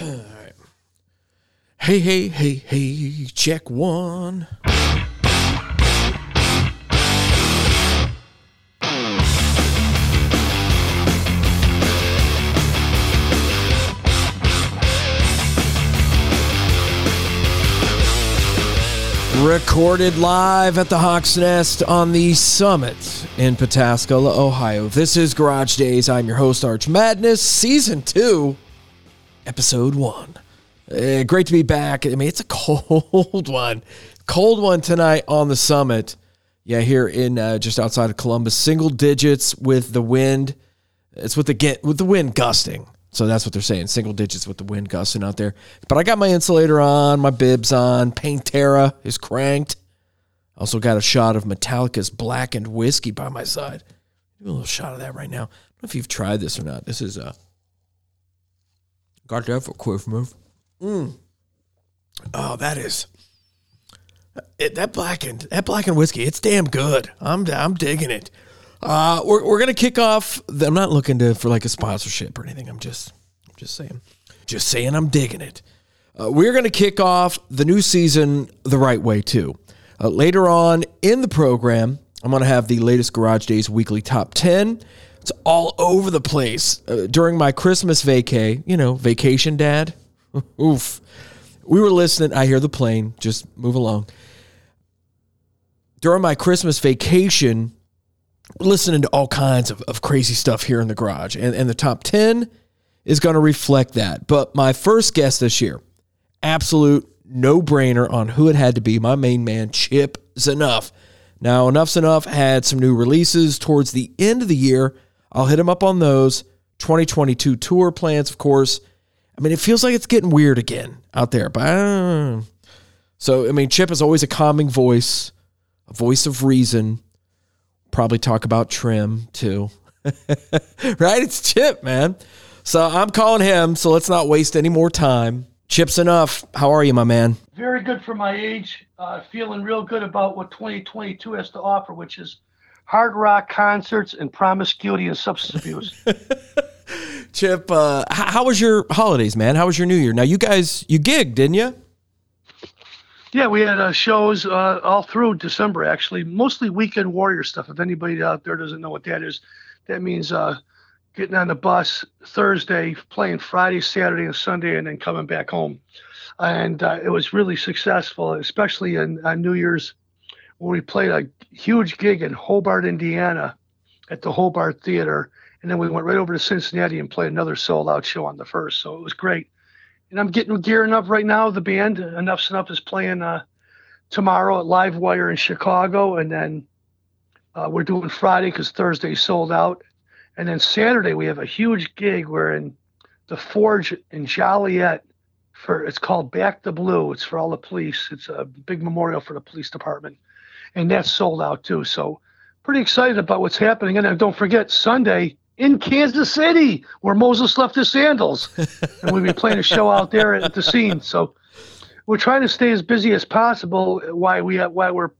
right. Hey, hey, hey, hey, check one. Recorded live at the Hawk's Nest on the summit in Pataskala, Ohio. This is Garage Days. I'm your host, Arch Madness, Season 2, Episode 1. Uh, great to be back. I mean, it's a cold one. Cold one tonight on the summit. Yeah, here in uh, just outside of Columbus, single digits with the wind. It's with the get with the wind gusting. So that's what they're saying, single digits with the wind gusting out there. But I got my insulator on, my bibs on, Pantera is cranked. Also got a shot of Metallica's blackened whiskey by my side. Do a little shot of that right now. I don't know if you've tried this or not. This is uh got that for Christmas. Mm. Oh, that is it, that blackened that blackened whiskey. It's damn good. I'm I'm digging it. Uh, we're we're gonna kick off. I'm not looking to for like a sponsorship or anything. I'm just I'm just saying, just saying. I'm digging it. Uh, we're gonna kick off the new season the right way too. Uh, later on in the program, I'm gonna have the latest Garage Days weekly top ten. It's all over the place uh, during my Christmas vacay. You know, vacation, Dad. Oof. We were listening. I hear the plane. Just move along. During my Christmas vacation, listening to all kinds of, of crazy stuff here in the garage. And, and the top 10 is going to reflect that. But my first guest this year, absolute no brainer on who it had to be, my main man, Chip Z'Nuff. Now, Enuff Z'Nuff had some new releases towards the end of the year. I'll hit him up on those. 2022 tour plans, of course. I mean, it feels like it's getting weird again out there, but I so I mean, Chip is always a calming voice, a voice of reason. Probably talk about trim too, right? It's Chip, man. So I'm calling him. So let's not waste any more time. Chip Z'Nuff. How are you, my man? Very good for my age. Uh, feeling real good about what 2022 has to offer, which is hard rock concerts and promiscuity and substance abuse. Chip, uh, how was your holidays, man? How was your New Year? Now, you guys, you gigged, didn't you? Yeah, we had uh, shows uh, all through December, actually, mostly weekend warrior stuff. If anybody out there doesn't know what that is, that means uh, getting on the bus Thursday, playing Friday, Saturday, and Sunday, and then coming back home. And uh, it was really successful, especially in, on New Year's, where we played a huge gig in Hobart, Indiana, at the Hobart Theater and then we went right over to Cincinnati and played another sold out show on the first. So it was great. And I'm getting gearing up right now. The band Enuff Z'Nuff is playing uh, tomorrow at Live Wire in Chicago, and then uh, we're doing Friday because Thursday sold out, and then Saturday we have a huge gig. We're in the Forge in Joliet for it's called Back the Blue. It's for all the police. It's a big memorial for the police department, and that's sold out too. So pretty excited about what's happening. And don't forget Sunday in Kansas City, where Moses left his sandals. and we'll be playing a show out there at the scene. So we're trying to stay as busy as possible while we while we're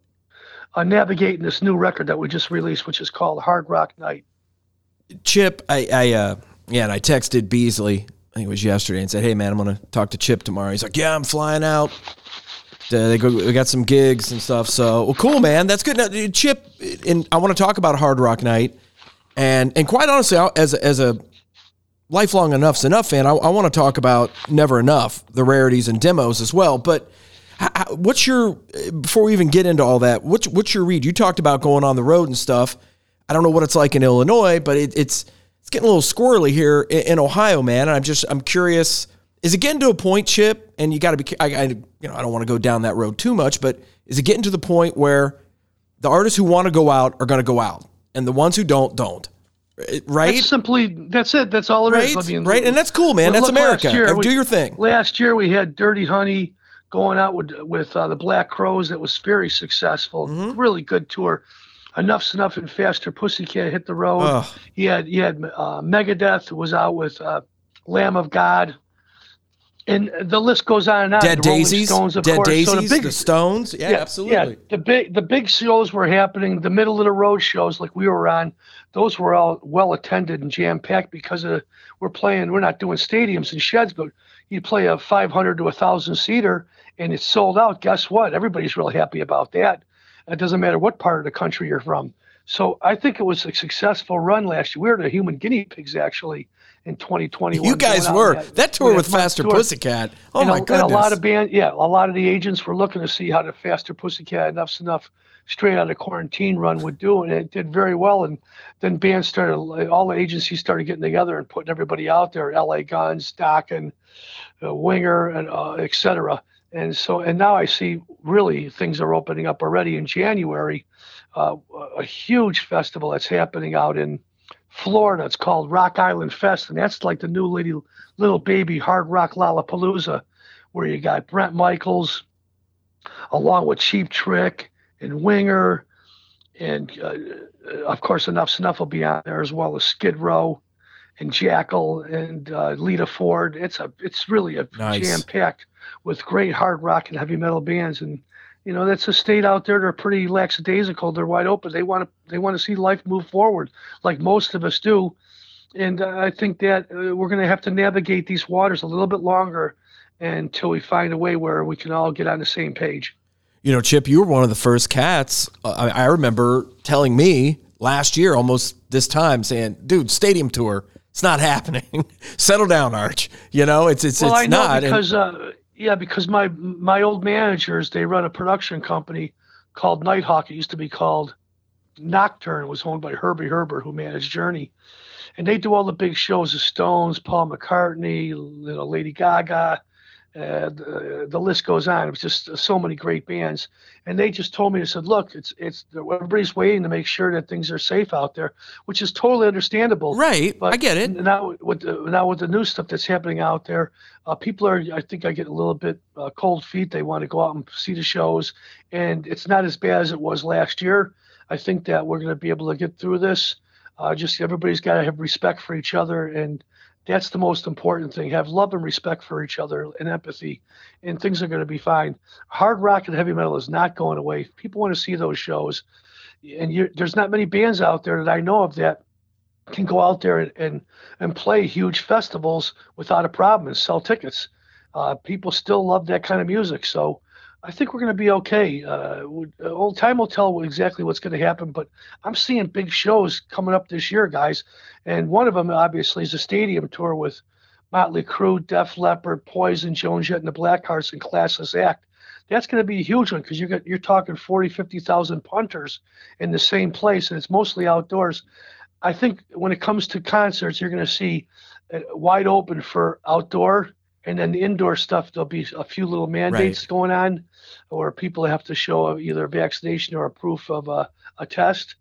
uh, navigating this new record that we just released, which is called Hard Rock Night. Chip, I, I uh, yeah, and I texted Beasley. I think it was yesterday, and said, "Hey, man, I'm gonna talk to Chip tomorrow." He's like, "Yeah, I'm flying out." Uh, they go, we got some gigs and stuff. So, well, cool, man. That's good. Now, Chip, and I want to talk about Hard Rock Night. And and quite honestly, as as a lifelong Enuff Z'Nuff fan, I, I want to talk about Never Enough, the rarities and demos as well. But how, what's your before we even get into all that? What's what's your read? You talked about going on the road and stuff. I don't know what it's like in Illinois, but it, it's it's getting a little squirrely here in, in, Ohio, man. And I'm just I'm curious. Is it getting to a point, Chip? And you got to be. I, I you know I don't want to go down that road too much, but is it getting to the point where the artists who want to go out are going to go out? and the ones who don't don't. Right? That's simply that's it. That's all it right? is. Right, and that's cool, man. That's America. Year, Do your thing. Last year we had Dirty Honey going out with with uh, the Black Crowes. That was very successful. Mm-hmm. Really good tour. Enuff Z'Nuff and Faster Pussycat hit the road. Ugh. He had he had uh, Megadeth was out with uh, Lamb of God, and the list goes on and on. Dead the Daisies, Stones, of Dead course. Daisies, so the, big, the Stones. Yeah, absolutely. Yeah, the big the big shows were happening. The middle of the road shows, like we were on, those were all well attended and jam packed because of we're playing. We're not doing stadiums and sheds, but you play a 500 to a thousand seater and it's sold out. Guess what? Everybody's real happy about that. It doesn't matter what part of the country you're from. So I think it was a successful run last year. We were the human guinea pigs actually in 2021. You guys were that, that, tour with Faster tour. Pussycat. Oh and my a, goodness! And a lot of band, yeah, a lot of the agents were looking to see how the Faster Pussycat Enuff Z'Nuff straight out of quarantine run would do, and it did very well. And then bands started, all the agencies started getting together and putting everybody out there. L.A. Guns, Doc, and uh, Winger, and uh, etc. And so, and now I see really things are opening up already in January. Uh, a huge festival that's happening out in Florida. It's called Rock Island Fest, and that's like the new little, little baby hard rock Lollapalooza, where you got Bret Michaels, along with Cheap Trick and Winger, and uh, of course Enuff Z'Nuff will be on there as well as Skid Row and Jackyl and uh, Lita Ford. It's a it's really a nice. jam packed with great hard rock and heavy metal bands and you know that's a state out there they're pretty lackadaisical they're wide open they want to they want to see life move forward like most of us do and uh, i think that uh, we're going to have to navigate these waters a little bit longer until we find a way where we can all get on the same page you know chip you were one of the first cats uh, I, I remember telling me last year almost this time saying dude stadium tour it's not happening. Settle down, Arch. You know, it's it's well, it's I know not. because uh, yeah, because my my old managers they run a production company called Nighthawk. It used to be called Nocturne. It was owned by Herbie Herbert, who managed Journey, and they do all the big shows: the Stones, Paul McCartney, you know, Lady Gaga, uh, the, the, list goes on. It was just so many great bands, and they just told me, they said, "Look, it's it's everybody's waiting to make sure that things are safe out there," which is totally understandable. Right, but I get it. Now with the, now with the new stuff that's happening out there, uh, people are. I think I get a little bit uh, cold feet. They want to go out and see the shows, and it's not as bad as it was last year. I think that we're going to be able to get through this. Uh, just everybody's got to have respect for each other and that's the most important thing. Have love and respect for each other and empathy, and things are going to be fine. Hard rock and heavy metal is not going away. People want to see those shows, and there's not many bands out there that I know of that can go out there and and, and play huge festivals without a problem and sell tickets. Uh, people still love that kind of music, so I think we're going to be okay. Uh, old time will tell exactly what's going to happen, but I'm seeing big shows coming up this year, guys. And one of them, obviously, is a stadium tour with Motley Crue, Def Leppard, Poison, Joan Jett, and the Blackhearts, and Classless Act. That's going to be a huge one because you're you're talking 40, 50,000 punters in the same place, and it's mostly outdoors. I think when it comes to concerts, you're going to see wide open for outdoor and then the indoor stuff, there'll be a few little mandates right. going on, where people have to show either a vaccination or a proof of a, a test.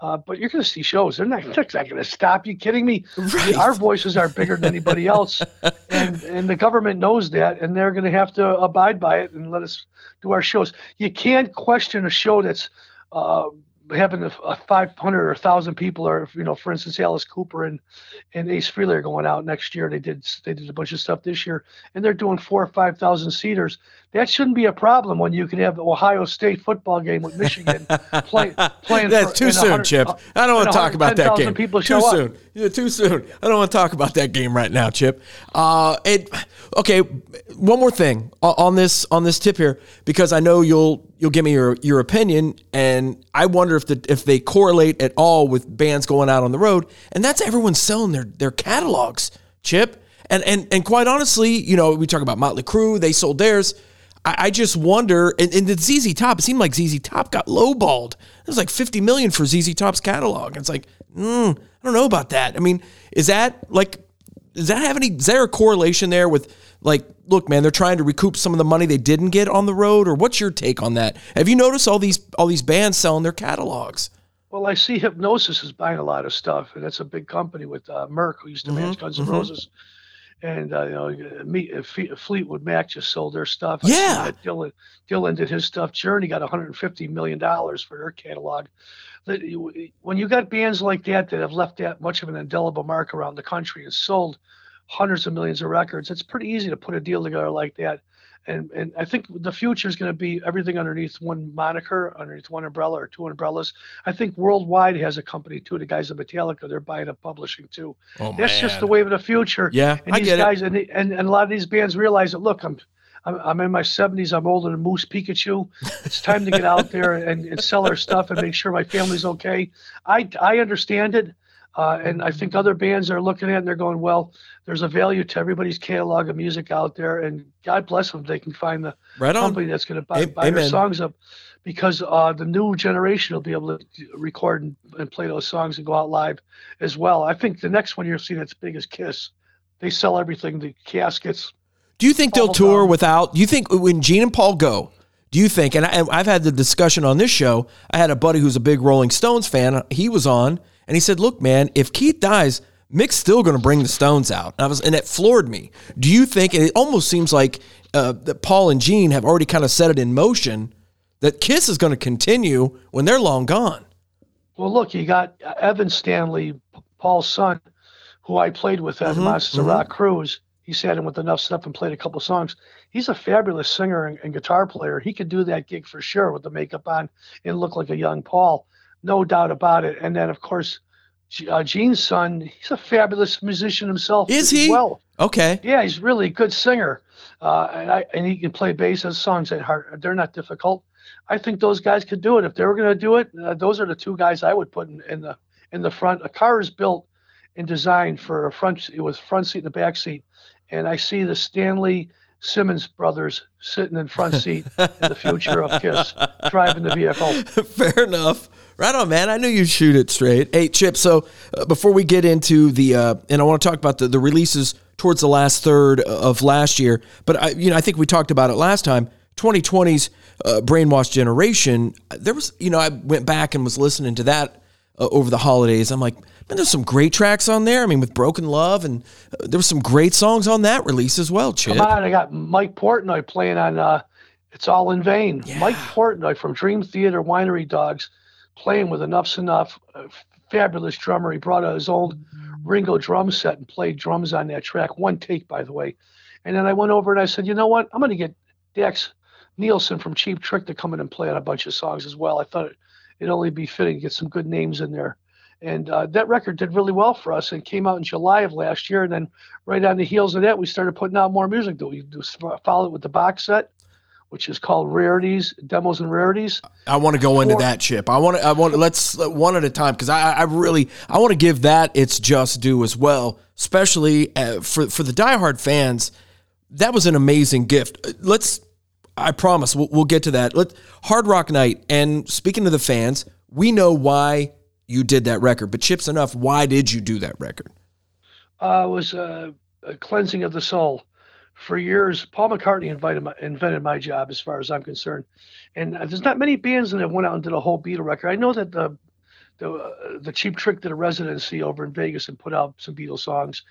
Uh, but you're going to see shows. They're not, they're not going to stop. You kidding me? Right. Our voices are bigger than anybody else, and and the government knows that, and they're going to have to abide by it and let us do our shows. You can't question a show that's uh, having a, a 500 or 1,000 people, or you know, for instance, Alice Cooper and and Ace Frehley are going out next year. They did they did a bunch of stuff this year, and they're doing four or five thousand seaters. That shouldn't be a problem when you can have the Ohio State football game with Michigan play, playing. That's for, too soon, Chip. I don't want to talk about that game. People too soon. Yeah, too soon. I don't want to talk about that game right now, Chip. Uh, it okay. One more thing on this on this tip here, because I know you'll you'll give me your your opinion, and I wonder if the if they correlate at all with bands going out on the road, and that's everyone selling their their catalogs, Chip. And and and quite honestly, you know, we talk about Motley Crue, they sold theirs. I, I just wonder, and, and the ZZ Top, it seemed like ZZ Top got lowballed. It was like 50 million for ZZ Top's catalog. It's like, mm, I don't know about that. I mean, is that like, does that have any, is there a correlation there with like, look, man, they're trying to recoup some of the money they didn't get on the road, or what's your take on that? Have you noticed all these all these bands selling their catalogs? Well, I see Hipgnosis is buying a lot of stuff, and that's a big company with uh, Merck, who used to manage mm-hmm, Guns N' mm-hmm. And uh, you know, me, Fleetwood Mac just sold their stuff. Yeah, Dylan Dylan did his stuff. Journey got 150 million dollars for their catalog. When you got bands like that that have left that much of an indelible mark around the country and sold hundreds of millions of records. It's pretty easy to put a deal together like that. And and I think the future is going to be everything underneath one moniker, underneath one umbrella or two umbrellas. I think Worldwide has a company too. The guys at Metallica, they're buying up publishing too. Oh, That's just the wave of the future. Yeah, and I these get guys and, and and a lot of these bands realize that. Look, I'm. I'm, I'm in my 70s. I'm older than Moose Pikachu. It's time to get out there and, and sell our stuff and make sure my family's okay. I, I understand it. Uh, and I think other bands are looking at it and they're going, well, there's a value to everybody's catalog of music out there. And God bless them. They can find the Right company that's going to buy, buy their songs up because uh, the new generation will be able to record and, and play those songs and go out live as well. I think the next one you'll see that's big as Kiss. They sell everything, the caskets. Do you think they'll tour Brown. without? Do you think when Gene and Paul go? Do you think? And I, I've had the discussion on this show. I had a buddy who's a big Rolling Stones fan. He was on, and he said, "Look, man, if Keith dies, Mick's still going to bring the Stones out." And I was, and it floored me. Do you think? And it almost seems like uh, that Paul and Gene have already kind of set it in motion that Kiss is going to continue when they're long gone. Well, look, you got Evan Stanley, Paul's son, who I played with at Mhm, Monster mhm. Rock Cruise. He sat in with Enuff Z'Nuff and played a couple songs. He's a fabulous singer and, and guitar player. He could do that gig for sure with the makeup on and look like a young Paul, no doubt about it. And then, of course, uh, Gene's son, he's a fabulous musician himself. Is he? Well, Okay, yeah, he's really a good singer, uh, and I and he can play bass. His songs at heart, they're not difficult. I think those guys could do it if they were going to do it. Uh, those are the two guys I would put in, in the in the front. A car is built and designed for a front. It was front seat and the back seat, and I see the Stanley Simmons brothers sitting in front seat in the future of Kiss, driving the vehicle. Fair enough. Right on, man. I knew you'd shoot it straight. Hey, Chip. So uh, before we get into the, uh, and I want to talk about the, the releases towards the last third of last year, but I, you know, I think we talked about it last time. 2020's uh, brainwashed generation. There was, you know, I went back and was listening to that uh, over the holidays. I'm like, man, there's some great tracks on there. I mean, with Broken Love, and uh, there was some great songs on that release as well. Chip. Come on, I got Mike Portnoy playing on uh, "It's All in Vain." Yeah. Mike Portnoy from Dream Theater Winery Dogs, playing with Enuff Z'Nuff. Fabulous drummer. He brought out his old Ringo drum set and played drums on that track. One take, by the way. And then I went over and I said, you know what? I'm going to get Daxx Nielsen from Cheap Trick to come in and play on a bunch of songs as well. I thought it, it'd only be fitting to get some good names in there. And uh, that record did really well for us and came out in July of last year. And then right on the heels of that, we started putting out more music. We do follow it with the box set, which is called Rarities, Demos and Rarities. I want to go into that chip. I want to. I want. to Let's one at a time because I, I really I want to give that its just due as well, especially uh, for for the diehard fans. That was an amazing gift. Let's. I promise we'll, we'll get to that. Let Hard Rock Night. And speaking to the fans, we know why you did that record. But Chip Z'Nuff. Why did you do that record? uh, was uh, a cleansing of the soul. For years, Paul McCartney invited my, invented my job, as far as I'm concerned. And uh, there's not many bands that have went out and did a whole Beatle record. I know that the the uh, the Cheap Trick did a residency over in Vegas and put out some Beatles songs,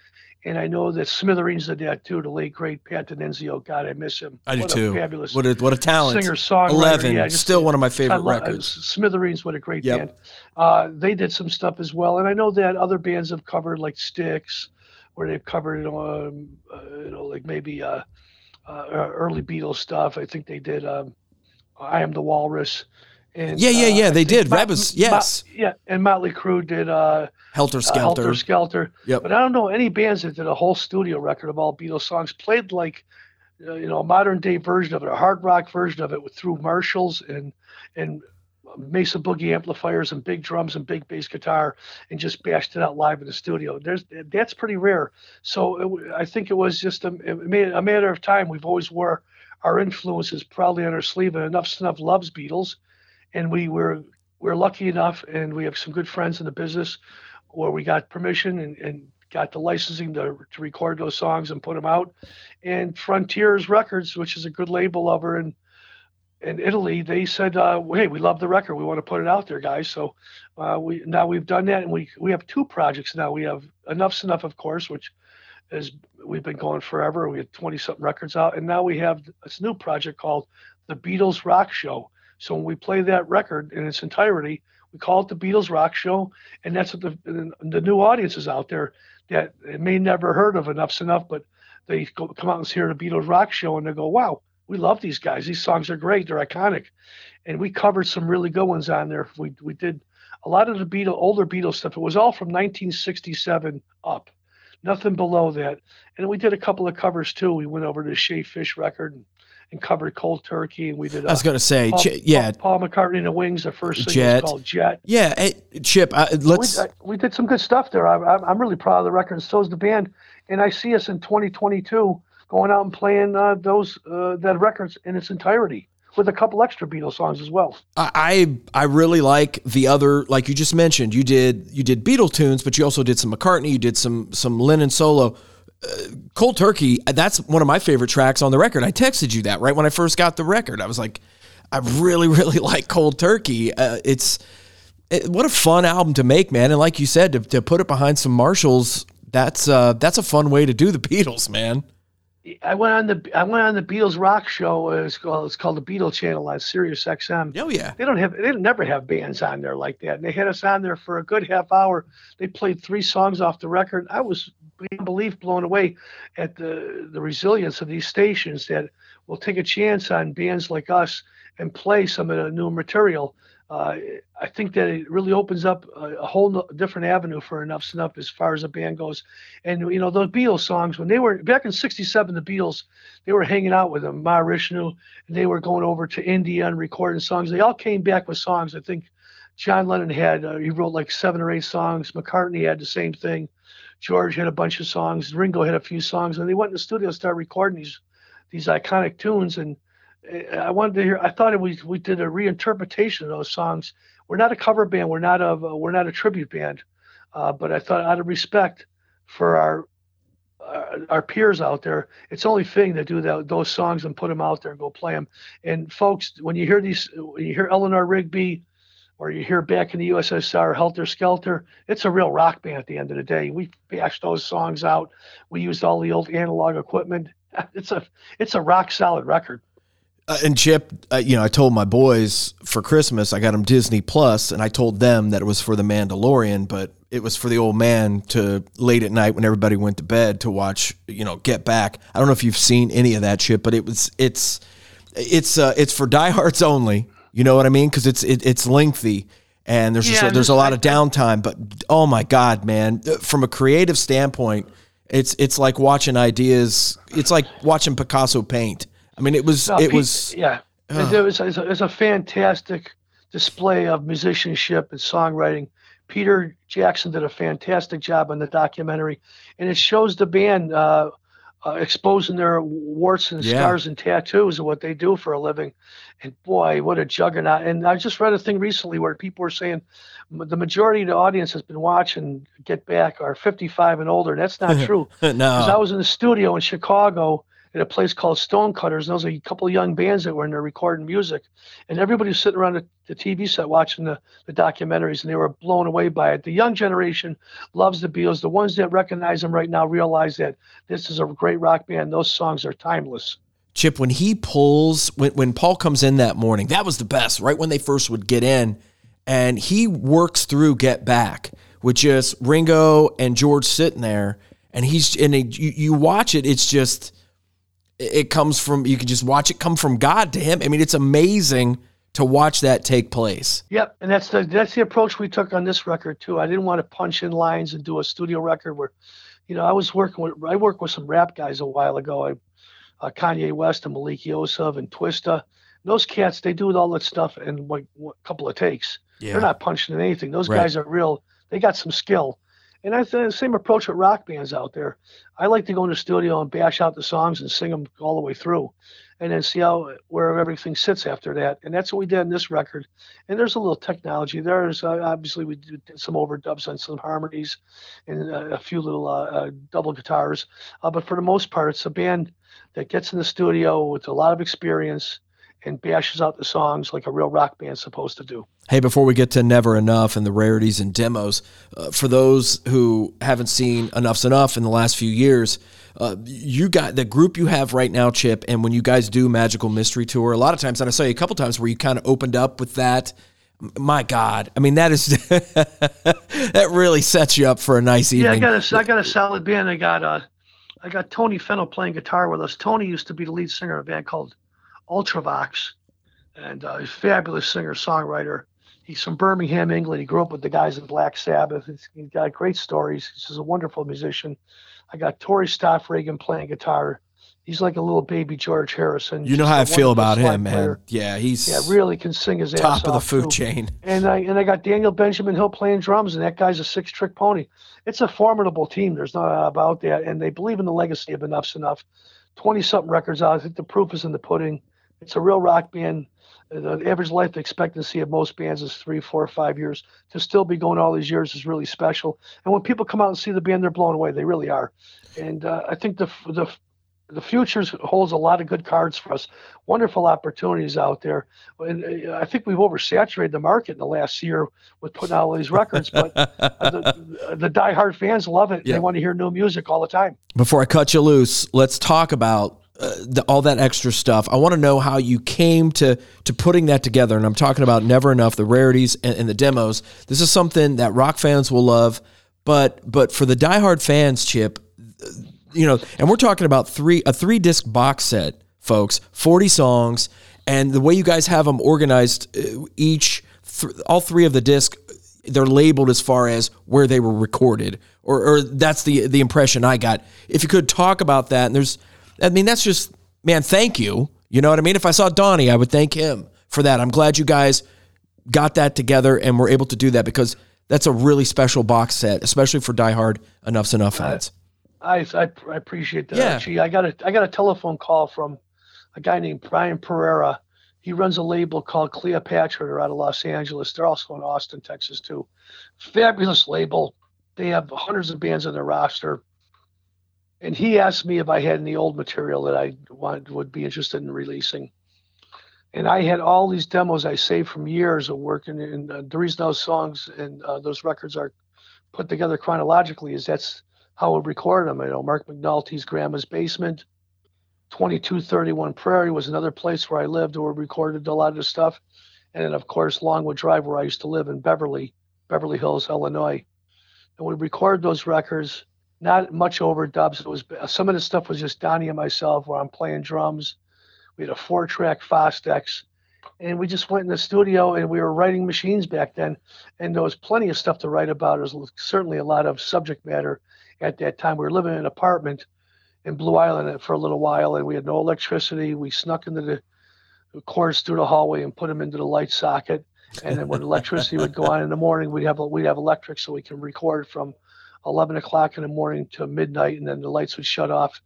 and I know that Smithereens did that too. The late great Pat DiNizio, God, I miss him. I do what too. A fabulous What a what a talent. singer songwriter. Eleven. Yeah, just- still one of my favorite love- uh, records. Smithereens, what a great Yep. band. Uh, they did some stuff as well, and I know that other bands have covered like Styx, where they've covered um, uh, you know like maybe uh, uh, early Beatles stuff. I think they did. Um, I am the Walrus. And, Yeah, yeah, uh, yeah, they did. Mo- Rebus, Mo- yes. yeah, and Motley Crue did uh, Helter uh, Skelter. Helter Skelter. Yep. But I don't know any bands that did a whole studio record of all Beatles songs, played like, uh, you know, a modern day version of it, a hard rock version of it, with through Marshalls and and Mesa Boogie amplifiers and big drums and big bass guitar, and just bashed it out live in the studio. There's that's pretty rare. So it, I think it was just a, a matter of time. We've always wore our influences proudly on our sleeve, and Enuff Z'Nuff loves Beatles, and we were we're lucky enough, and we have some good friends in the business where we got permission and, and got the licensing to, to record those songs and put them out. And Frontiers Records, which is a good label over in in Italy, they said, uh, "Hey, we love the record. We want to put it out there, guys." So uh, we now we've done that, and we we have two projects now. We have Enuff Z'Nuff, of course, which is we've been going forever. We had 20 something records out, and now we have this new project called the Beatles Rock Show. So when we play that record in its entirety, we call it the Beatles Rock Show, and that's what the the new audiences out there. that may never heard of Enuff Z'Nuff, but they go, come out and hear the Beatles rock show and they go, wow, we love these guys. These songs are great. They're iconic. And we covered some really good ones on there. We, we did a lot of the Beatles, older Beatles stuff. It was all from 1967 up, nothing below that. And we did a couple of covers too. We went over to Shaved Fish record and, and covered Cold Turkey. And we did. I was going to say, Paul, Ch- yeah, Paul, Paul, McCartney and the Wings. The first thing Jet. called Jet. Yeah, hey, Chip. Uh, let's. We, we, did some good stuff there. I, am really proud of the record, and so is the band. And I see us in 2022 going out and playing uh, those uh, that records in its entirety with a couple extra Beatles songs as well. I I really like the other, like you just mentioned. You did you did Beatle tunes, but you also did some McCartney. You did some some Lennon solo. Uh, Cold Turkey. That's one of my favorite tracks on the record. I texted you that right when I first got the record. I was like, I really really like Cold Turkey. Uh, it's it, what a fun album to make, man. And like you said, to, to put it behind some Marshalls, that's uh, that's a fun way to do the Beatles, man. I went on the I went on the Beatles rock show. Uh, it's called it's called the Beatles Channel on Sirius XM. Oh yeah. They don't have they never have bands on there like that. And they had us on there for a good half hour. They played three songs off the record. I was beyond belief blown away at the the resilience of these stations that will take a chance on bands like us and play some of the new material uh, I think that it really opens up a, a whole no, different avenue for Enuff Z'Nuff as far as a band goes. And you know those Beatles songs when they were back in '67, the Beatles they were hanging out with them, Mahavishnu, and they were going over to India and recording songs. They all came back with songs. I think John Lennon had uh, he wrote like seven or eight songs. McCartney had the same thing. George had a bunch of songs. Ringo had a few songs, and they went in the studio and started recording these these iconic tunes and I wanted to hear. I thought we we did a reinterpretation of those songs. We're not a cover band. We're not a we're not a tribute band. Uh, but I thought out of respect for our uh, our peers out there, it's only fitting to do that, those songs and put them out there and go play them. And folks, when you hear these, when you hear Eleanor Rigby, or you hear back in the USSR, Helter Skelter, it's a real rock band at the end of the day. We bashed those songs out. We used all the old analog equipment. It's a it's a rock solid record. Uh, and Chip, uh, you know, I told my boys for Christmas I got them Disney Plus, and I told them that it was for the Mandalorian, but it was for the old man to late at night when everybody went to bed to watch, you know, Get Back. I don't know if you've seen any of that shit, but it was it's it's uh, it's for diehards only. You know what I mean? Because it's it, it's lengthy and there's yeah, just, there's a lot of downtime. But oh my god, man! Uh, from a creative standpoint, it's it's like watching ideas. It's like watching Picasso paint I mean, it was no, it was yeah. It was it was a fantastic display of musicianship and songwriting. Peter Jackson did a fantastic job on the documentary, and it shows the band uh, uh, exposing their warts and yeah. scars and tattoos and what they do for a living. And boy, what a juggernaut! And I just read a thing recently where people were saying the majority of the audience has been watching Get Back are 55 and older. That's not true. no, because I was in the studio in Chicago at a place called Stonecutters. And those was a couple of young bands that were in there recording music, and everybody was sitting around the, the TV set watching the, the documentaries, and they were blown away by it. The young generation loves the Beatles. The ones that recognize them right now realize that this is a great rock band. Those songs are timeless. Chip, when he pulls, when, when Paul comes in that morning, that was the best, right when they first would get in. And he works through Get Back with just Ringo and George sitting there. And he's, and it, you, you watch it, it's just, it comes from you can just watch it come from God to him. I mean, it's amazing to watch that take place. Yep, and that's the that's the approach we took on this record too. I didn't want to punch in lines and do a studio record where, you know, I was working with I worked with some rap guys a while ago. I, uh, Kanye West and Malik Yusef and Twista. Those cats, they do all that stuff in like a couple of takes. Yeah. They're not punching in anything. Those right. guys are real. They got some skill. And I think the same approach with rock bands out there. I like to go in the studio and bash out the songs and sing them all the way through, and then see how where everything sits after that. And that's what we did in this record. And there's a little technology. There's uh, obviously we did some overdubs and some harmonies, and uh, a few little uh, uh double guitars. Uh, but for the most part, it's a band that gets in the studio with a lot of experience and bashes out the songs like a real rock band's supposed to do. Hey, before we get to Never Enough and the rarities and demos, uh, for those who haven't seen Enuff Z'Nuff in the last few years, uh, you got the group you have right now, Chip, and when you guys do Magical Mystery Tour, a lot of times, and I saw you a couple times where you kind of opened up with that my God, I mean that is that really sets you up for a nice evening. Yeah, I got a I got a solid band. I got uh, I got Tony Fennell playing guitar with us. Tony used to be the lead singer of a band called Ultravox, and uh, he's a fabulous singer songwriter. He's from Birmingham, England. He grew up with the guys in Black Sabbath. He's got great stories. He's a wonderful musician. I got Tory Stoffregen playing guitar. He's like a little baby George Harrison. You know how I feel about him, player. man. Yeah, he's yeah really can sing his ass. top ass of the food too. chain. And I and I got Daniel Benjamin Hill playing drums, and that guy's a six trick pony. It's a formidable team. There's no about that, and they believe in the legacy of Enuff Z'Nuff. Twenty something records out. I think the proof is in the pudding. It's a real rock band. The average life expectancy of most bands is three, four, five years. To still be going all these years is really special. And when people come out and see the band, they're blown away. They really are. And uh, I think the the the future holds a lot of good cards for us. Wonderful opportunities out there. And uh, I think we've oversaturated the market in the last year with putting out all these records, but the, the diehard fans love it. They want to hear new music all the time. Before I cut you loose, let's talk about uh, the, all that extra stuff. I want to know how you came to to putting that together. And I'm talking about Never Enough, the rarities, and, and the demos. This is something that rock fans will love, but but for the diehard fans, Chip you know, and we're talking about three a three disc box set, folks, forty songs, and the way you guys have them organized, uh, each th- all three of the disc, they're labeled as far as where they were recorded, or, or that's the the impression I got. If you could talk about that, and there's, I mean, that's just man, thank you. You know what I mean? If I saw Donnie, I would thank him for that. I'm glad you guys got that together and were able to do that because that's a really special box set, especially for Die Hard Enuff Z'Nuff fans. I, I, I appreciate that. Yeah. Actually, I got a I got a telephone call from a guy named Brian Perera. He runs a label called Cleopatra. They're out of Los Angeles. They're also in Austin, Texas, too. Fabulous label. They have hundreds of bands on their roster. And he asked me if I had any old material that I wanted, would be interested in releasing. And I had all these demos I saved from years of working. And uh, the reason those songs and uh, those records are put together chronologically is that's how we record them. You know, Mark McNulty's Grandma's Basement, 2231 Prairie was another place where I lived where we recorded a lot of stuff. And then, of course, Longwood Drive, where I used to live in Beverly, Beverly Hills, Illinois. And we recorded those records, not much overdubs. It was some of the stuff was just Donnie and myself, where I'm playing drums. We had a four-track Fostex, and we just went in the studio and we were writing machines back then. And there was plenty of stuff to write about. There's certainly a lot of subject matter at that time. We were living in an apartment in Blue Island for a little while, and we had no electricity. We snuck into the cords through the hallway and put them into the light socket. And then when electricity would go on in the morning, we'd have we'd have electric, so we can record from 11 o'clock in the morning to midnight, and then the lights would shut off.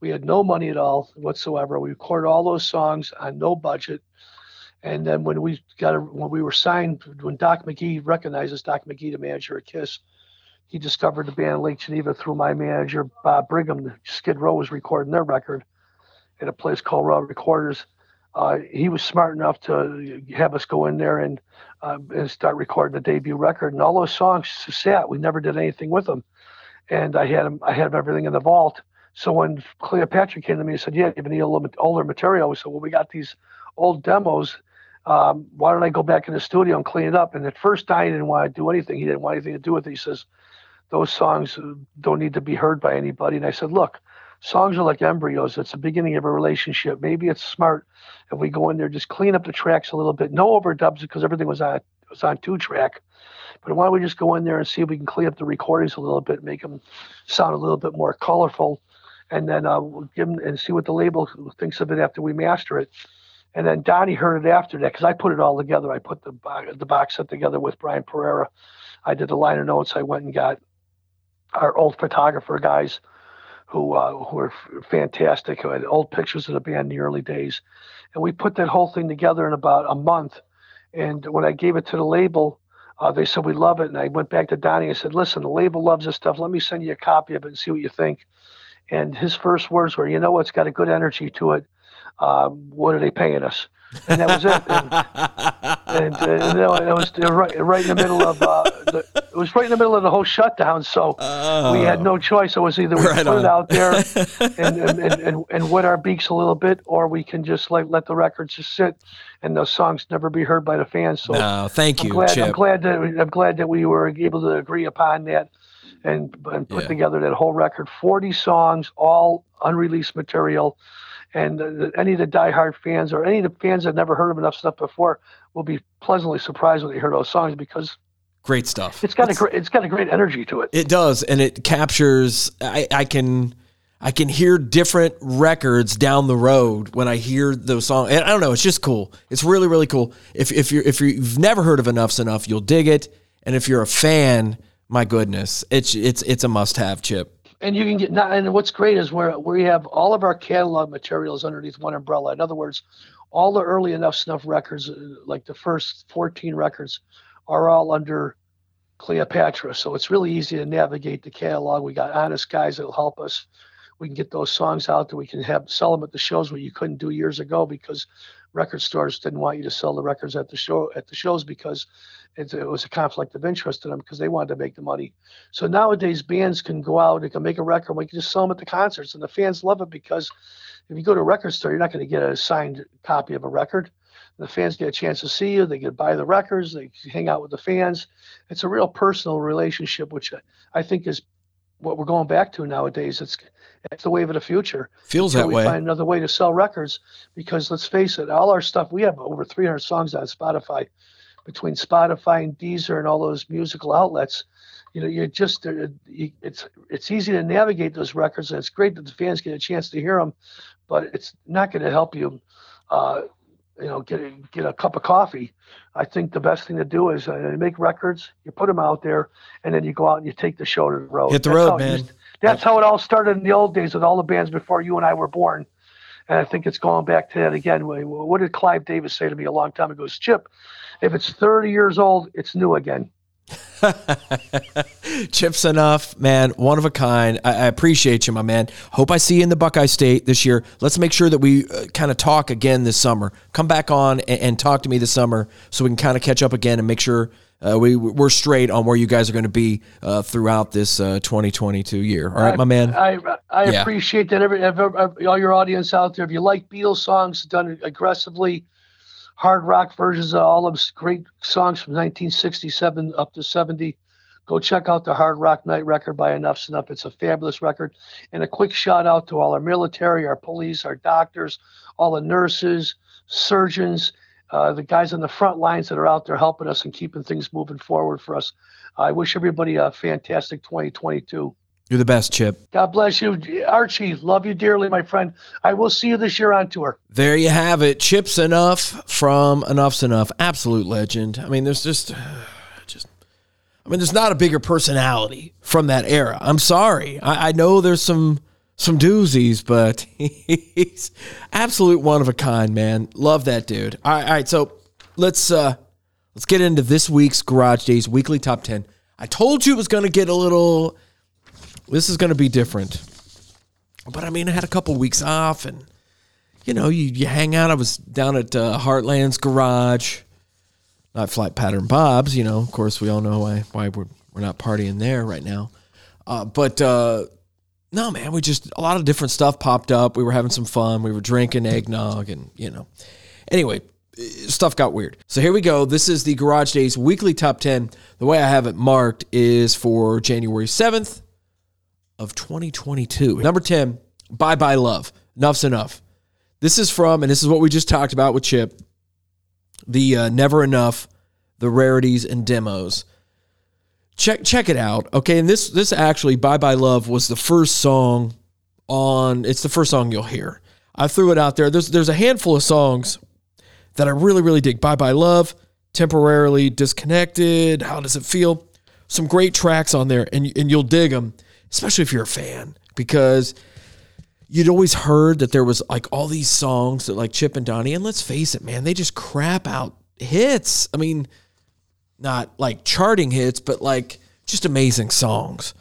We had no money at all whatsoever. We recorded all those songs on no budget. And then when we got a, when we were signed, when Doc McGhee recognizes Doc McGhee, the manager at Kiss, he discovered the band Lake Geneva through my manager, Bob Brigham. Skid Row was recording their record at a place called Raw Recorders. Uh, he was smart enough to have us go in there and, uh, and start recording the debut record. And all those songs sat. We never did anything with them. And I had them, I had everything in the vault. So when Cleopatra came to me and said, "Yeah, have any older material?" We said, "Well, we got these old demos. Um, why don't I go back in the studio and clean it up?" And at first, Donnie didn't want to do anything. He didn't want anything to do with it. He says, those songs don't need to be heard by anybody. And I said, look, songs are like embryos. It's the beginning of a relationship. Maybe it's smart if we go in there, just clean up the tracks a little bit. No overdubs because everything was on was on two track. But why don't we just go in there and see if we can clean up the recordings a little bit, make them sound a little bit more colorful, and then uh, we'll give them and see what the label thinks of it after we master it. And then Donnie heard it after that because I put it all together. I put the the box set together with Brian Perera. I did the liner notes. I went and got our old photographer guys who uh, who were fantastic, who had old pictures of the band in the early days, and we put that whole thing together in about a month. And when I gave it to the label, uh, they said we love it, and I went back to Donnie and said, "Listen, the label loves this stuff. Let me send you a copy of it and see what you think." And his first words were, "You know, what, it's got a good energy to it. Um, what are they paying us? And that was it. And, and, and it was right, right in the middle of uh, the, it was right in the middle of the whole shutdown. So oh. we had no choice. It was either we right put on. it out there and, and, and, and, wet our beaks a little bit, or we can just like let the records just sit and those songs never be heard by the fans. So no, thank you. I'm glad, Chip. I'm glad that I'm glad that we were able to agree upon that and, and put yeah. together that whole record. Forty songs, all unreleased material and uh, any of the diehard fans or any of the fans that never heard of Enuff Z'Nuff before will be pleasantly surprised when they hear those songs because great stuff. It's got it's, a great it's got a great energy to it. It does, and it captures. I, I can. I can hear different records down the road when I hear those songs. And I don't know, it's just cool. It's really, really cool. If if you if you've never heard of Enuff Z'Nuff, you'll dig it. And if you're a fan, my goodness, it's it's it's a must have, Chip and you can get and what's great is where we have all of our catalog materials underneath one umbrella. In other words, all the early Enuff Z'Nuff records, uh, like the first 14 records, are all under Cleopatra. So it's really easy to navigate the catalog. We got honest guys that'll help us. We can get those songs out that we can have sell them at the shows what you couldn't do years ago because record stores didn't want you to sell the records at the show at the shows because it, it was a conflict of interest to them because they wanted to make the money. So nowadays, bands can go out, and can make a record, we can just sell them at the concerts, and the fans love it because if you go to a record store, you're not going to get a signed copy of a record. The fans get a chance to see you. They get to buy the records. They hang out with the fans. It's a real personal relationship, which I think is what we're going back to nowadays. It's it's the wave of the future. Feels that we way. Find another way to sell records because let's face it, all our stuff we have over 300 songs on Spotify between Spotify and Deezer and all those musical outlets, you know, you're just uh, it's it's easy to navigate those records, and it's great that the fans get a chance to hear them, but it's not going to help you, uh, you know, get get a cup of coffee. I think the best thing to do is uh, make records, you put them out there, and then you go out and you take the show to the road. Hit the that's road, man. that's how it all started in the old days with all the bands before you and I were born. And I think it's going back to that again. What did Clive Davis say to me a long time ago? It's Chip, if it's 30 years old, it's new again. Chip Z'Nuff, man. One of a kind. I, I, appreciate you, my man. Hope I see you in the Buckeye State this year. Let's make sure that we uh, kind of talk again this summer. Come back on and, and, talk to me this summer so we can kind of catch up again and make sure uh, we we're straight on where you guys are going to be uh, throughout this uh, 2022 year. All right, I, my man. I I yeah. appreciate that. Every, every, all your audience out there, if you like Beatles songs done aggressively hard rock versions of all of great songs from 1967 up to 70. Go check out the Hard Rock Night record by Enuff Z'Nuff. It's a fabulous record. And a quick shout out to all our military, our police, our doctors, all the nurses, surgeons, uh, the guys on the front lines that are out there helping us and keeping things moving forward for us. I wish everybody a fantastic 2022. You're the best, Chip. God bless you. Archie, love you dearly, my friend. I will see you this year on tour. There you have it. Chip Z'Nuff from Enuff Z'Nuff. Absolute legend. I mean, there's just, just, I mean, there's not a bigger personality from that era. I'm sorry. I, I know there's some, some doozies, but he's absolute one of a kind, man. Love that dude. All right, all right. So let's, uh, let's get into this week's Garage Days weekly top 10. I told you it was going to get a little this is going to be different. But I mean, I had a couple weeks off, and you know, you, you hang out. I was down at uh, Heartland's Garage, not Flight Pattern Bob's. You know, of course, we all know why why we're we're not partying there right now. Uh, but uh, no, man, we just a lot of different stuff popped up. We were having some fun. We were drinking eggnog, and you know, anyway, stuff got weird. So here we go. This is the Garage Days weekly top ten. The way I have it marked is for January seventh of 2022. Number 10, Bye Bye Love. Enuff Z'Nuff. This is from, and this is what we just talked about with Chip, the uh, Never Enough, the rarities and demos. Check check it out. Okay, and this this actually Bye Bye Love was the first song on it's the first song you'll hear. I threw it out there. There's there's a handful of songs that I really really dig. Bye Bye Love, Temporarily Disconnected, How Does It Feel? Some great tracks on there and and you'll dig them especially if you're a fan, because you'd always heard that there was like all these songs that like Chip and Donnie, and let's face it, man, they just crap out hits. I mean, not like charting hits, but like just amazing songs.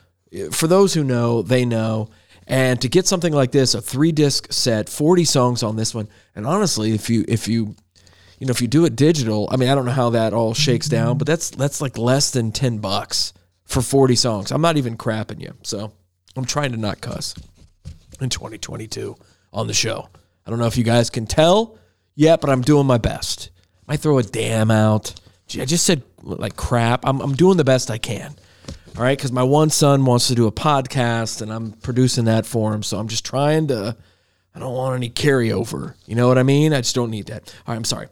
For those who know, they know. And to get something like this, a three disc set, 40 songs on this one, and honestly, if you if you you know if you do it digital, I mean I don't know how that all shakes down, but that's that's like less than 10 bucks for 40 songs. I'm not even crapping you. So I'm trying to not cuss in 2022 on the show. I don't know if you guys can tell yet, but I'm doing my best. Might throw a damn out. Gee, I just said like crap. I'm, I'm doing the best I can. All right. Cause my one son wants to do a podcast and I'm producing that for him. So I'm just trying to, I don't want any carryover. You know what I mean? I just don't need that. All right. I'm sorry.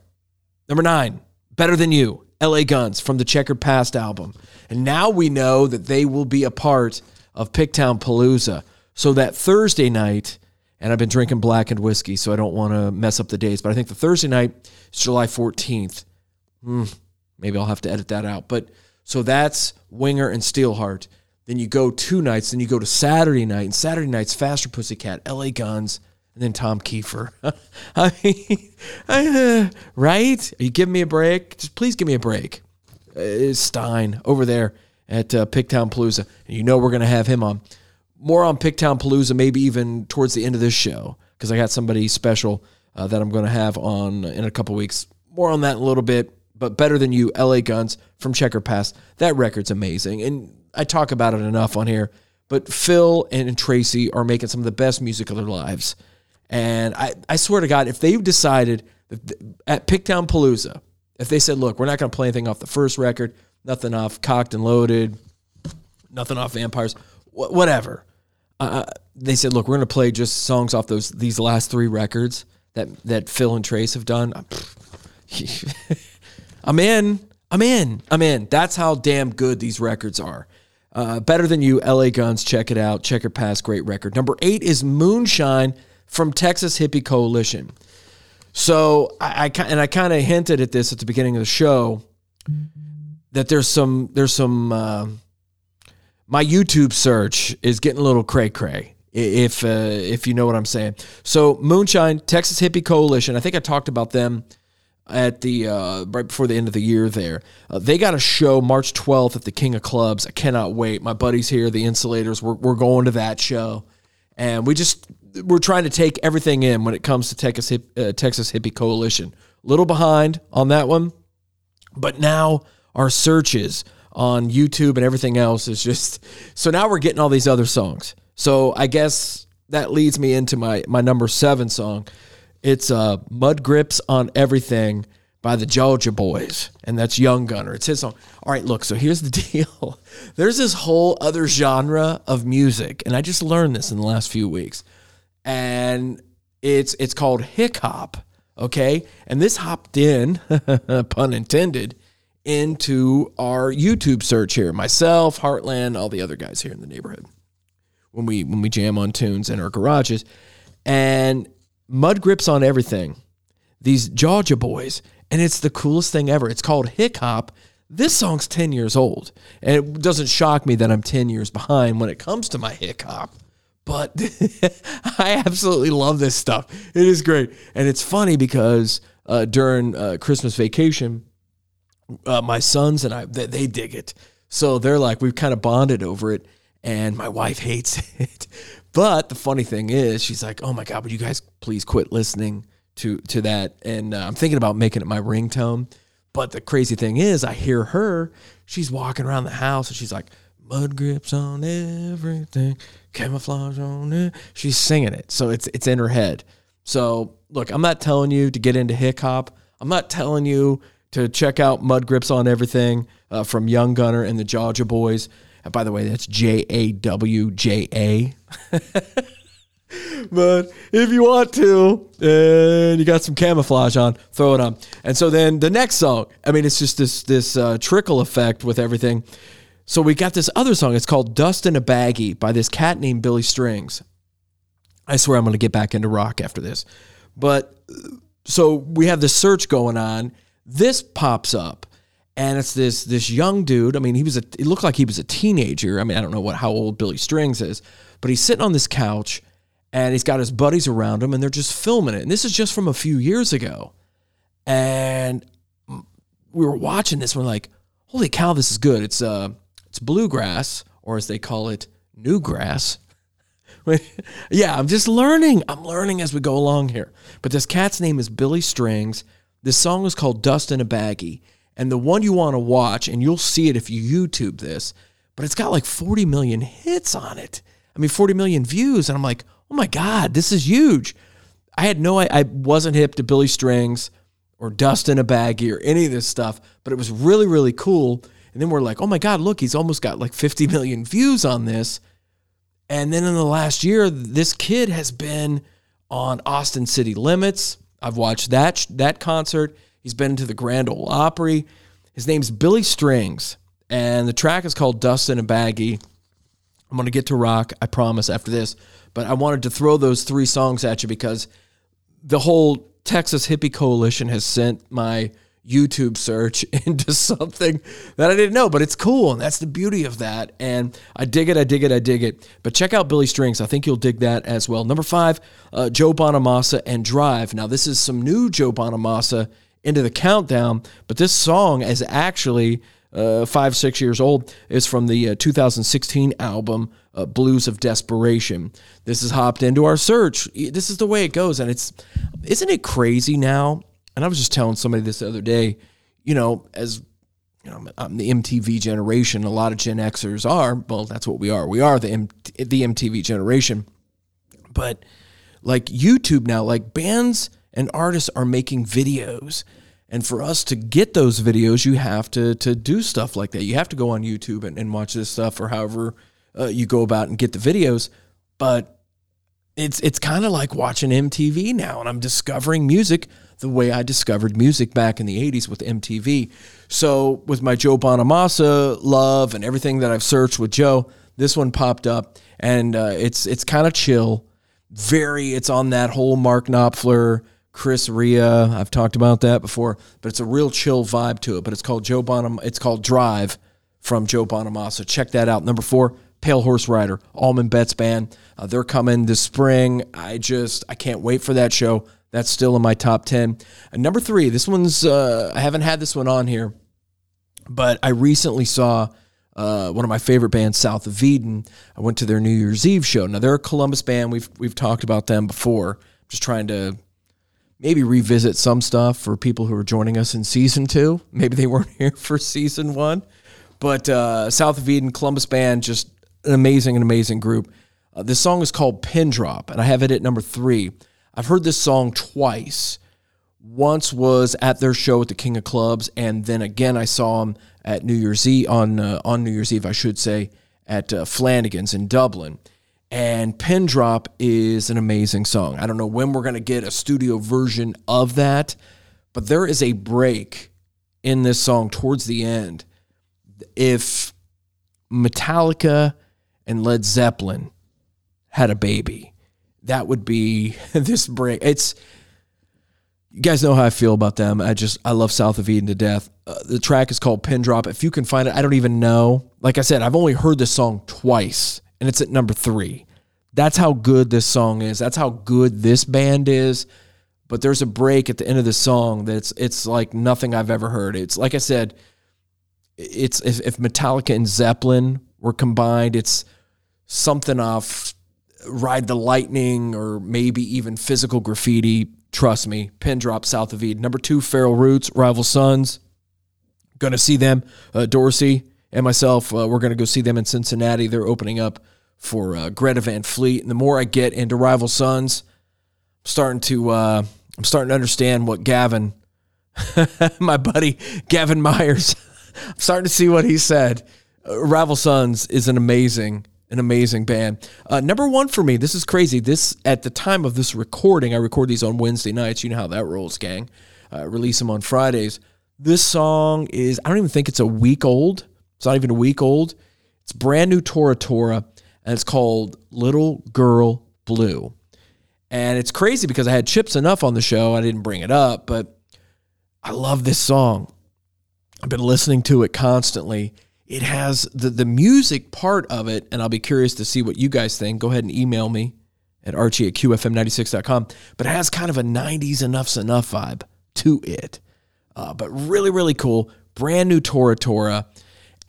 Number nine, Better Than You, LA Guns from the Checkered Past album. And now we know that they will be a part of Picktown Palooza. So that Thursday night, and I've been drinking blackened whiskey, so I don't want to mess up the dates, but I think the Thursday night is July 14th. Hmm, maybe I'll have to edit that out. But so that's Winger and Steelheart. Then you go two nights, then you go to Saturday night, and Saturday night's Faster Pussycat, LA Guns, and then Tom Keifer. I mean, uh, right? Are you giving me a break? Just please give me a break. Uh, Stein over there at uh, Picktown Palooza. And you know we're going to have him on. More on Picktown Palooza, maybe even towards the end of this show, because I got somebody special uh, that I'm going to have on in a couple weeks. More on that in a little bit. But better than you, LA Guns from Checkered Past. That record's amazing. And I talk about it enough on here. But Phil and Tracii are making some of the best music of their lives. And I, I swear to God, if they've decided at Picktown Palooza, if they said, look, we're not going to play anything off the first record, nothing off Cocked and Loaded, nothing off Vampires, wh- whatever. Uh, they said, look, we're going to play just songs off those these last three records that that Phil and Trace have done. I'm in. I'm in. I'm in. That's how damn good these records are. Uh, better than you, LA Guns. Check it out. Checkered Past. Great record. Number eight is Moonshine from Texas Hippie Coalition. So I, I and I kind of hinted at this at the beginning of the show that there's some there's some uh, my YouTube search is getting a little cray cray if uh, if you know what I'm saying. So Moonshine Texas Hippie Coalition, I think I talked about them at the uh, right before the end of the year. There, uh, they got a show March 12th at the King of Clubs. I cannot wait. My buddies here, the Insulators, we're we're going to that show, and we just we're trying to take everything in when it comes to Texas uh, Texas Hippie Coalition. A little behind on that one, but now our searches on YouTube and everything else is just so now we're getting all these other songs. So I guess that leads me into my my number seven song. It's uh, "Mud Grips on Everything" by the Georgia Boys, and that's Young Gunner. It's his song. All right, look. So here's the deal. There's this whole other genre of music, and I just learned this in the last few weeks, and it's it's called hop. Okay, and this hopped in, pun intended, into our YouTube search here. Myself, Heartland, all the other guys here in the neighborhood. When we when we jam on tunes in our garages, and mud grips on everything. These Georgia boys, and it's the coolest thing ever. It's called Hick Hop. This song's 10 years old, and it doesn't shock me that I'm 10 years behind when it comes to my hip hop. But I absolutely love this stuff. It is great. And it's funny because uh, during uh, Christmas vacation, uh, my sons and I, they, they dig it. So they're like, we've kind of bonded over it. And my wife hates it. But the funny thing is, she's like, "Oh my god, would you guys please quit listening to to that?" And uh, I'm thinking about making it my ringtone. But the crazy thing is, I hear her. She's walking around the house and she's like, "Mud grips on everything, camouflage on it." She's singing it, so it's it's in her head. So look, I'm not telling you to get into hip hop. I'm not telling you to check out Mud Grips on Everything uh, from Young Gunner and the Georgia Boys. And by the way, that's J A W J A. but if you want to, and you got some camouflage on, throw it on. And so then the next song, I mean, it's just this this uh, trickle effect with everything. So we got this other song. It's called "Dust in a Baggie" by this cat named Billy Strings. I swear I'm going to get back into rock after this. But so we have this search going on. This pops up, and it's this this young dude. I mean, he was a. It looked like he was a teenager. I mean, I don't know what how old Billy Strings is, but he's sitting on this couch and he's got his buddies around him and they're just filming it. And this is just from a few years ago. And we were watching this. We're like, holy cow, this is good. It's uh, it's bluegrass, or as they call it, new grass, yeah, I'm just learning. I'm learning as we go along here. But this cat's name is Billy Strings. This song is called Dust in a Baggie. And the one you want to watch, and you'll see it if you YouTube this, but it's got like 40 million hits on it. I mean, 40 million views. And I'm like, oh my God, this is huge. I had no, I, I wasn't hip to Billy Strings or Dust in a Baggie or any of this stuff, but it was really, really cool. And then we're like, oh my God, look, he's almost got like 50 million views on this. And then in the last year, this kid has been on Austin City Limits. I've watched that that concert. He's been to the Grand Ole Opry. His name's Billy Strings, and the track is called Dust in a Baggie. I'm to get to rock, I promise, after this. But I wanted to throw those three songs at you because the whole Texas Hippie Coalition has sent my YouTube search into something that I didn't know, but it's cool. And that's the beauty of that. And I dig it, I dig it, I dig it. But check out Billy Strings. I think you'll dig that as well. Number five, uh, Joe Bonamassa and Drive. Now, this is some new Joe Bonamassa into the countdown, but this song is actually uh, five, six years old. It's from the uh, 2016 album uh, Blues of Desperation. This has hopped into our search. This is the way it goes. And it's, isn't it crazy now and I was just telling somebody this the other day, you know, as you know, I'm the MTV generation. A lot of Gen Xers are. Well, that's what we are. We are the M- the MTV generation. But like YouTube now, like bands and artists are making videos. And for us to get those videos, you have to to do stuff like that. You have to go on YouTube and, and watch this stuff, or however uh, you go about and get the videos. But it's it's kind of like watching MTV now, and I'm discovering music the way I discovered music back in the 80s with MTV. So, with my Joe Bonamassa love and everything that I've searched with Joe, this one popped up and uh, it's it's kind of chill. Very, it's on that whole Mark Knopfler, Chris Rea. I've talked about that before, but it's a real chill vibe to it. But it's called Joe Bonam. It's called Drive from Joe Bonamassa. Check that out. Number four, Pale Horse Rider, Allman Betts Band. Uh, they're coming this spring. I just I can't wait for that show. That's still in my top 10. And number three, this one's, uh, I haven't had this one on here, but I recently saw uh, one of my favorite bands, South of Eden. I went to their New Year's Eve show. Now, they're a Columbus band. We've, we've talked about them before. Just trying to maybe revisit some stuff for people who are joining us in season two. Maybe they weren't here for season one. But uh, South of Eden, Columbus band, just an amazing, an amazing group. Uh, this song is called Pin Drop, and I have it at number three. I've heard this song twice. Once was at their show at the King of Clubs, and then again I saw them at New Year's Eve on uh, on New Year's Eve, I should say, at uh, Flanagan's in Dublin. And Pin Drop is an amazing song. I don't know when we're going to get a studio version of that, but there is a break in this song towards the end. If Metallica and Led Zeppelin had a baby, that would be this break. It's you guys know how I feel about them. I just I love South of Eden to death. Uh, the track is called Pin Drop. If you can find it, I don't even know. Like I said, I've only heard this song twice, and it's at number three. That's how good this song is. That's how good this band is. But there's a break at the end of the song that's it's like nothing I've ever heard. It's like I said, it's if, if Metallica and Zeppelin were combined, it's something off Ride the Lightning or maybe even physical graffiti. Trust me, pin drop south of Eden. Number two, Feral Roots, Rival Sons. To see them. Uh, Dorsey and myself, uh, we're to go see them in Cincinnati. They're opening up for uh, Greta Van Fleet. And the more I get into Rival Sons, I'm starting to uh, I'm starting to understand what Gavin, my buddy Gavin Myers, I'm starting to see what he said. Uh, Rival Sons is an amazing an amazing band. Uh, number one for me, this is crazy. This at the time of this recording, I record these on Wednesday nights. You know how that rolls, gang. Uh, release them on Fridays. This song is I don't even think it's a week old. It's not even a week old. It's brand new Tora Tora, and it's called Little Girl Blue. And it's crazy because I had Chip Z'Nuff on the show. I didn't bring it up, but I love this song. I've been listening to it constantly it has the, the music part of it, and I'll be curious to see what you guys think. Go ahead and email me at archie at qfm96.com. But it has kind of a 90s Enuff Z'Nuff vibe to it. Uh, but really, really cool. Brand new Tora Tora.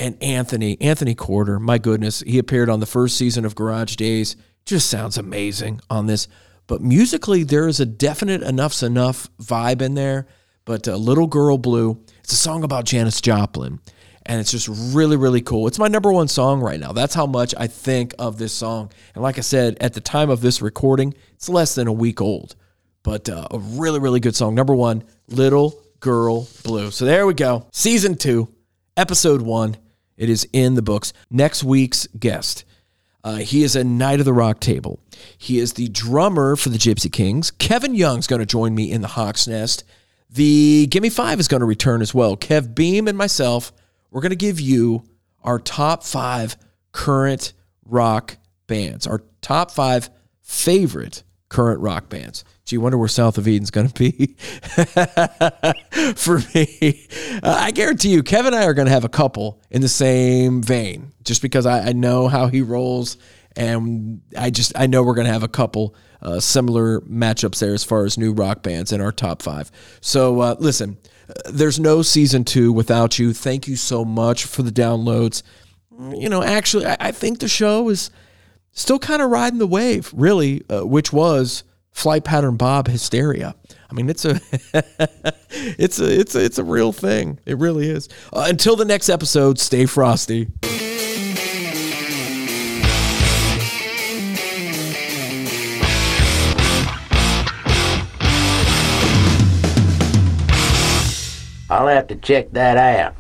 And Anthony, Anthony Corder, my goodness, he appeared on the first season of Garage Days just sounds amazing on this. But musically, there is a definite Enuff Z'Nuff vibe in there. But uh, Little Girl Blue, it's a song about Janis Joplin. And it's just really, really cool. It's my number one song right now. That's how much I think of this song. And like I said, at the time of this recording, it's less than a week old. But uh, a really, really good song. Number one, Little Girl Blue. So there we go. Season two, episode one. It is in the books. Next week's guest. Uh, he is a knight of the rock table. He is the drummer for the Gypsy Kings. Kevin Young's going to join me in the Hawk's Nest. The Gimme Five is going to return as well. Kev Beam and myself, we're going to give you our top five current rock bands, our top five favorite current rock bands. Do you wonder where South of Eden's going to be for me. Uh, I guarantee you, Kevin and I are going to have a couple in the same vein, just because I, I know how he rolls, and I just I know we're going to have a couple uh, similar matchups there as far as new rock bands in our top five. So uh, listen, there's no season two without you. Thank you so much for the downloads. You know, actually, I, I think the show is still kind of riding the wave, really, uh, which was flight pattern Bob hysteria. I mean, it's a it's a it's a, it's a real thing. It really is. Uh, until the next episode, stay frosty. I'll have to check that out.